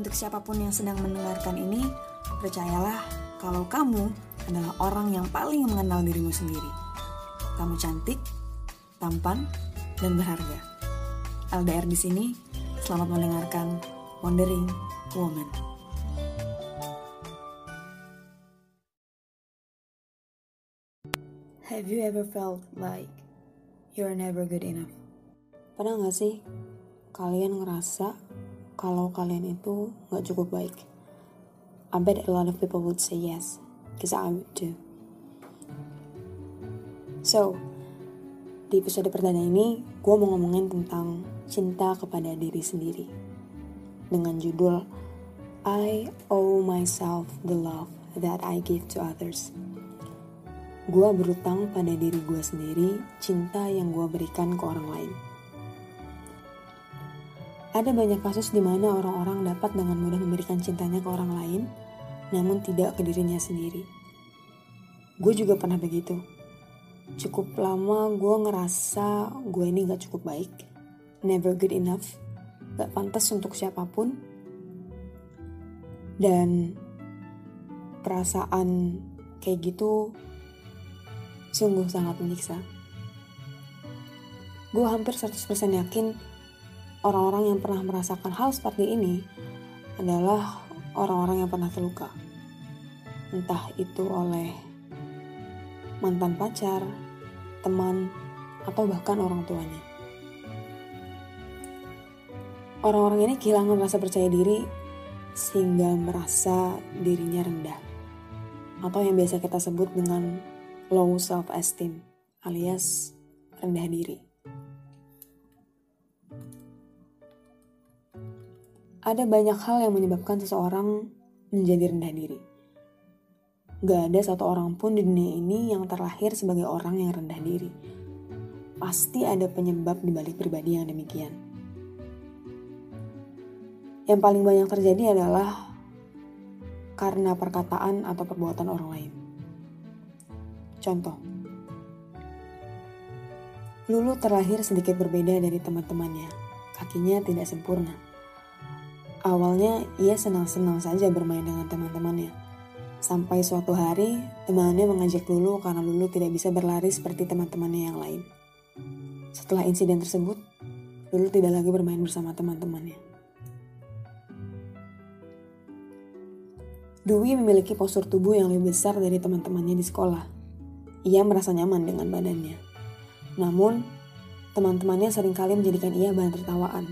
Untuk siapa pun yang sedang mendengarkan ini, percayalah kalau kamu adalah orang yang paling mengenal dirimu sendiri. Kamu cantik, tampan, dan berharga. LDR di sini, selamat mendengarkan Wondering Woman. Have you ever felt like you're never good enough? Pernah gak sih kalian ngerasa kalau kalian itu gak cukup baik? I bet a lot of people would say yes, cause I would too. So, di episode perdana ini, gue mau ngomongin tentang cinta kepada diri sendiri. Dengan judul, I owe myself the love that I give to others. Gue berutang pada diri gue sendiri cinta yang gue berikan ke orang lain. Ada banyak kasus di mana orang-orang dapat dengan mudah memberikan cintanya ke orang lain, namun tidak ke dirinya sendiri. Gue juga pernah begitu. Cukup lama gue ngerasa gue ini gak cukup baik, never good enough, gak pantas untuk siapa pun, dan perasaan kayak gitu sungguh sangat menyiksa. Gue hampir 100% yakin orang-orang yang pernah merasakan hal seperti ini adalah orang-orang yang pernah terluka. Entah itu oleh mantan pacar, teman, atau bahkan orang tuanya. Orang-orang ini kehilangan rasa percaya diri sehingga merasa dirinya rendah. Atau yang biasa kita sebut dengan low self-esteem alias rendah diri. Ada banyak hal yang menyebabkan seseorang menjadi rendah diri. Gak ada satu orang pun di dunia ini yang terlahir sebagai orang yang rendah diri. Pasti ada penyebab di balik pribadi yang demikian. Yang paling banyak terjadi adalah karena perkataan atau perbuatan orang lain. Contoh, Lulu terlahir sedikit berbeda dari teman-temannya. Kakinya tidak sempurna. Awalnya ia senang-senang saja bermain dengan teman-temannya. Sampai suatu hari, temannya mengajak Lulu karena Lulu tidak bisa berlari seperti teman-temannya yang lain. Setelah insiden tersebut, Lulu tidak lagi bermain bersama teman-temannya. Dwi memiliki postur tubuh yang lebih besar dari teman-temannya di sekolah ia merasa nyaman dengan badannya. Namun, teman-temannya sering kali menjadikan ia bahan tertawaan.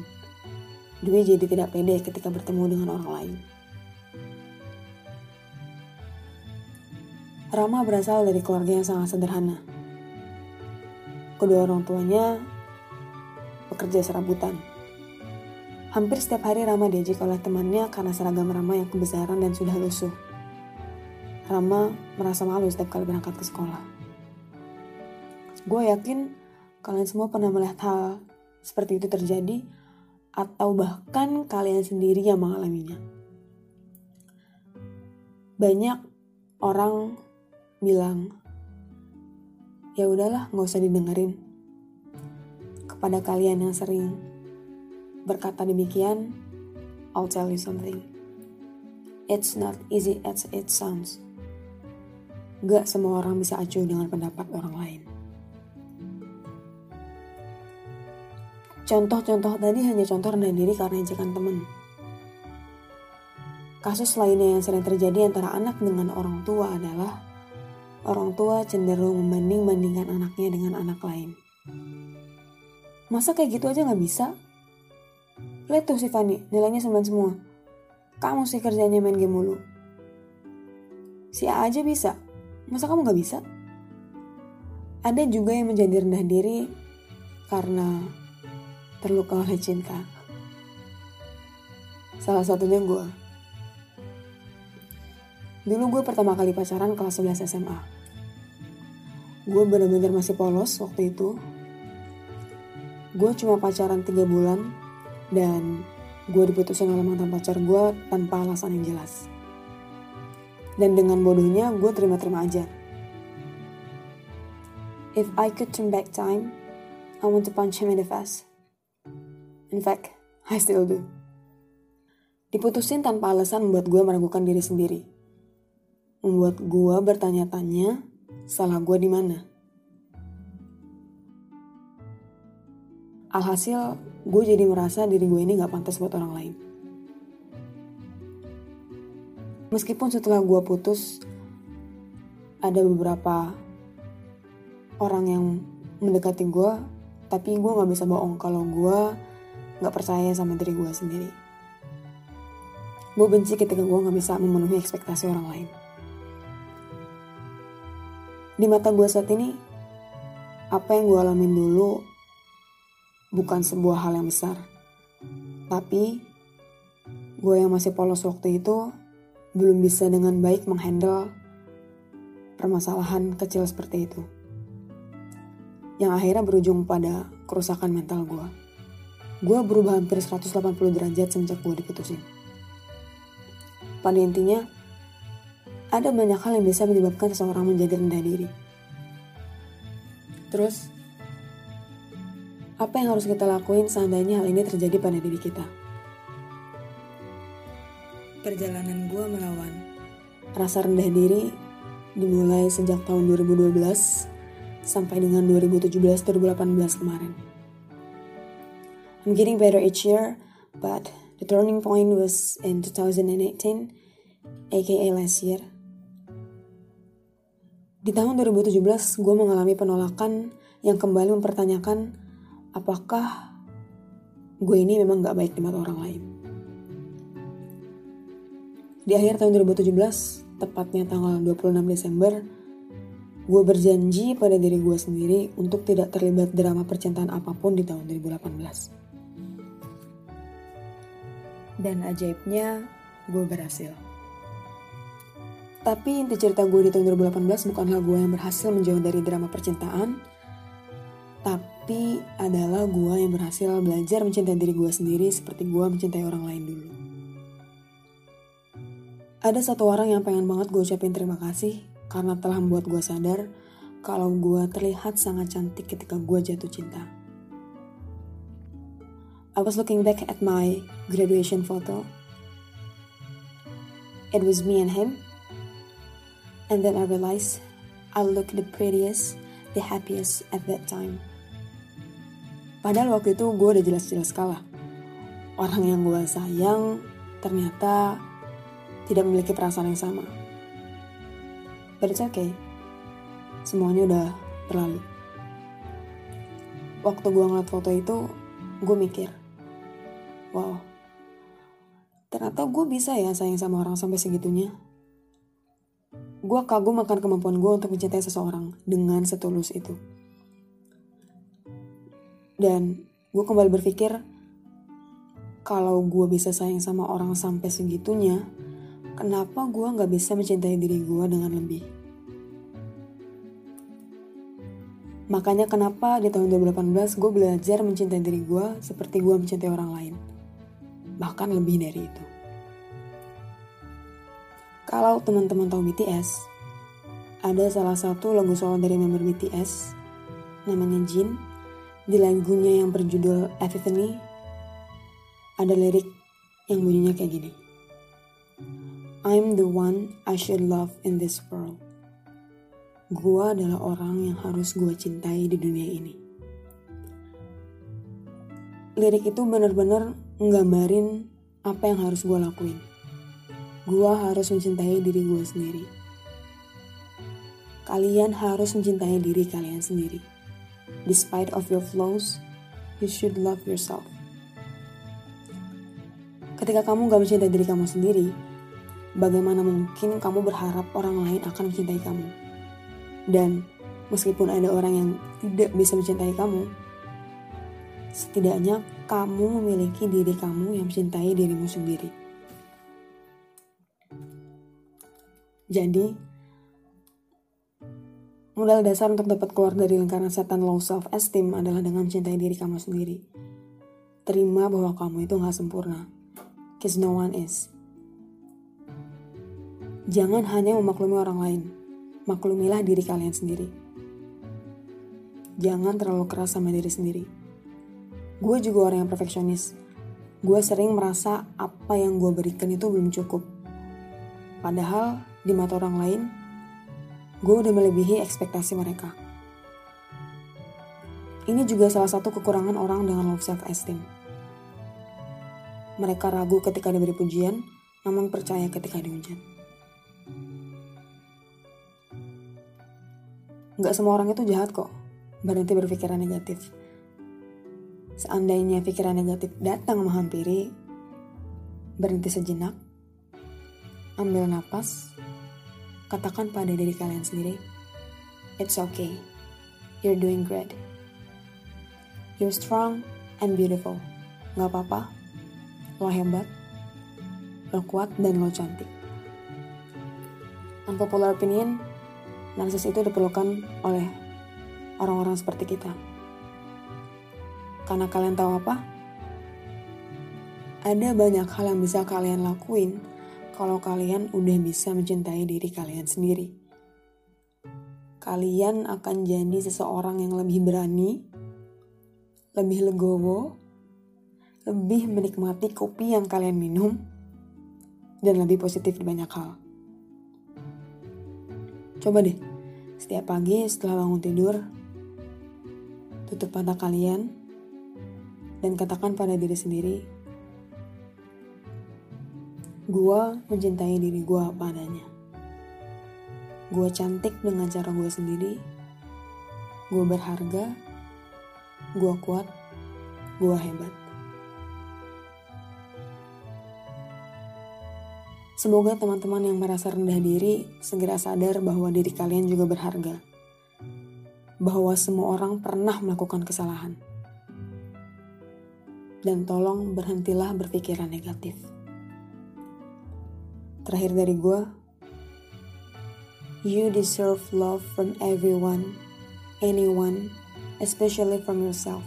Dwi jadi tidak pede ketika bertemu dengan orang lain. Rama berasal dari keluarga yang sangat sederhana. Kedua orang tuanya bekerja serabutan. Hampir setiap hari Rama diajak oleh temannya karena seragam Rama yang kebesaran dan sudah lusuh. Rama merasa malu setiap kali berangkat ke sekolah. Gue yakin kalian semua pernah melihat hal seperti itu terjadi atau bahkan kalian sendiri yang mengalaminya. Banyak orang bilang, ya udahlah nggak usah didengerin. Kepada kalian yang sering berkata demikian, I'll tell you something. It's not easy as it sounds. Gak semua orang bisa acuh dengan pendapat orang lain. Contoh-contoh tadi hanya contoh rendah diri karena ejekan teman. Kasus lainnya yang sering terjadi antara anak dengan orang tua adalah orang tua cenderung membanding-bandingkan anaknya dengan anak lain. Masa kayak gitu aja gak bisa? Lihat tuh si Fanny, nilainya 9 semua. Kamu sih kerjanya main game mulu. Si A aja bisa, masa kamu gak bisa? Ada juga yang menjadi rendah diri karena terluka oleh cinta. Salah satunya gue. Dulu gue pertama kali pacaran kelas 11 SMA. Gue bener-bener masih polos waktu itu. Gue cuma pacaran 3 bulan dan gue diputusin oleh mantan pacar gue tanpa alasan yang jelas. Dan dengan bodohnya gue terima-terima aja. If I could turn back time, I want to punch him in the face. In fact, I still do. Diputusin tanpa alasan membuat gue meragukan diri sendiri. Membuat gue bertanya-tanya, salah gue di mana? Alhasil, gue jadi merasa diri gue ini gak pantas buat orang lain. Meskipun setelah gue putus, ada beberapa orang yang mendekati gue, tapi gue gak bisa bohong kalau gue gak percaya sama diri gue sendiri. Gue benci ketika gue gak bisa memenuhi ekspektasi orang lain. Di mata gue saat ini, apa yang gue alamin dulu bukan sebuah hal yang besar. Tapi, gue yang masih polos waktu itu belum bisa dengan baik menghandle permasalahan kecil seperti itu. Yang akhirnya berujung pada kerusakan mental gue. Gue berubah hampir 180 derajat sejak gue diputusin. Pada intinya, ada banyak hal yang bisa menyebabkan seseorang menjadi rendah diri. Terus, apa yang harus kita lakuin seandainya hal ini terjadi pada diri kita? Perjalanan gue melawan Rasa rendah diri dimulai sejak tahun 2012 sampai dengan 2017-2018 kemarin. I'm getting better each year, but the turning point was in 2018, aka last year. Di tahun 2017, gue mengalami penolakan yang kembali mempertanyakan apakah gue ini memang gak baik di mata orang lain. Di akhir tahun 2017, tepatnya tanggal 26 Desember, gue berjanji pada diri gue sendiri untuk tidak terlibat drama percintaan apa pun di tahun 2018. Dan ajaibnya, gue berhasil. Tapi inti cerita gue di tahun 2018 bukanlah gue yang berhasil menjauh dari drama percintaan, tapi adalah gue yang berhasil belajar mencintai diri gue sendiri seperti gue mencintai orang lain dulu. Ada satu orang yang pengen banget gue ucapin terima kasih karena telah membuat gue sadar kalau gue terlihat sangat cantik ketika gue jatuh cinta. I was looking back at my graduation photo. It was me and him. And then I realized I looked the prettiest, the happiest at that time. Padahal waktu itu gue udah jelas-jelas kalah. Orang yang gue sayang ternyata tidak memiliki perasaan yang sama. But it's okay. Semuanya udah berlalu. Waktu gue ngeliat foto itu, gue mikir, wow, ternyata gue bisa ya sayang sama orang sampai segitunya. Gue kagum akan kemampuan gue untuk mencintai seseorang dengan setulus itu. Dan gue kembali berpikir, kalau gue bisa sayang sama orang sampai segitunya, kenapa gue nggak bisa mencintai diri gue dengan lebih? Makanya kenapa di tahun 2018 gue belajar mencintai diri gue seperti gue mencintai orang lain. Bahkan lebih dari itu. Kalau teman-teman tahu BTS, ada salah satu lagu solo dari member BTS, namanya Jin. Di lagunya yang berjudul Epiphany, ada lirik yang bunyinya kayak gini. I'm the one I should love in this world. Gua adalah orang yang harus gue cintai di dunia ini. Lirik itu benar-benar nggambarin apa yang harus gue lakuin. Gue harus mencintai diri gue sendiri. Kalian harus mencintai diri kalian sendiri. Despite of your flaws, you should love yourself. Ketika kamu gak mencintai diri kamu sendiri, bagaimana mungkin kamu berharap orang lain akan mencintai kamu? Dan meskipun ada orang yang tidak bisa mencintai kamu, setidaknya kamu memiliki diri kamu yang mencintai dirimu sendiri. Jadi, modal dasar untuk dapat keluar dari lingkaran setan low self-esteem adalah dengan mencintai diri kamu sendiri. Terima bahwa kamu itu gak sempurna. Cause no one is. Jangan hanya memaklumi orang lain, maklumilah diri kalian sendiri. Jangan terlalu keras sama diri sendiri. Gue juga orang yang perfeksionis. gue sering merasa apa yang gue berikan itu belum cukup. Padahal di mata orang lain, gue udah melebihi ekspektasi mereka. Ini juga salah satu kekurangan orang dengan low self-esteem. Mereka ragu ketika diberi pujian, namun percaya ketika dihujat. Gak semua orang itu jahat kok, berhenti berpikiran negatif. Seandainya pikiran negatif datang menghampiri, berhenti sejenak, ambil napas, katakan pada diri kalian sendiri, It's okay, you're doing great. You're strong and beautiful. Gak apa-apa, lo hebat, lo kuat, dan lo cantik. Unpopular opinion, narsis itu diperlukan oleh orang-orang seperti kita. Karena kalian tahu apa? Ada banyak hal yang bisa kalian lakuin kalau kalian udah bisa mencintai diri kalian sendiri. Kalian akan jadi seseorang yang lebih berani, lebih legowo, lebih menikmati kopi yang kalian minum, dan lebih positif di banyak hal. Coba deh, setiap pagi setelah bangun tidur, tutup mata kalian, dan katakan pada diri sendiri, Gua mencintai diri gua apa adanya. Gua cantik dengan cara gua sendiri. Gua berharga. Gua kuat. Gua hebat. Semoga teman-teman yang merasa rendah diri segera sadar bahwa diri kalian juga berharga. Bahwa semua orang pernah melakukan kesalahan dan tolong berhentilah berpikiran negatif. Terakhir dari gue, you deserve love from everyone, anyone, especially from yourself.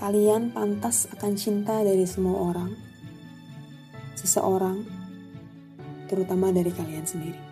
Kalian pantas akan cinta dari semua orang, seseorang, terutama dari kalian sendiri.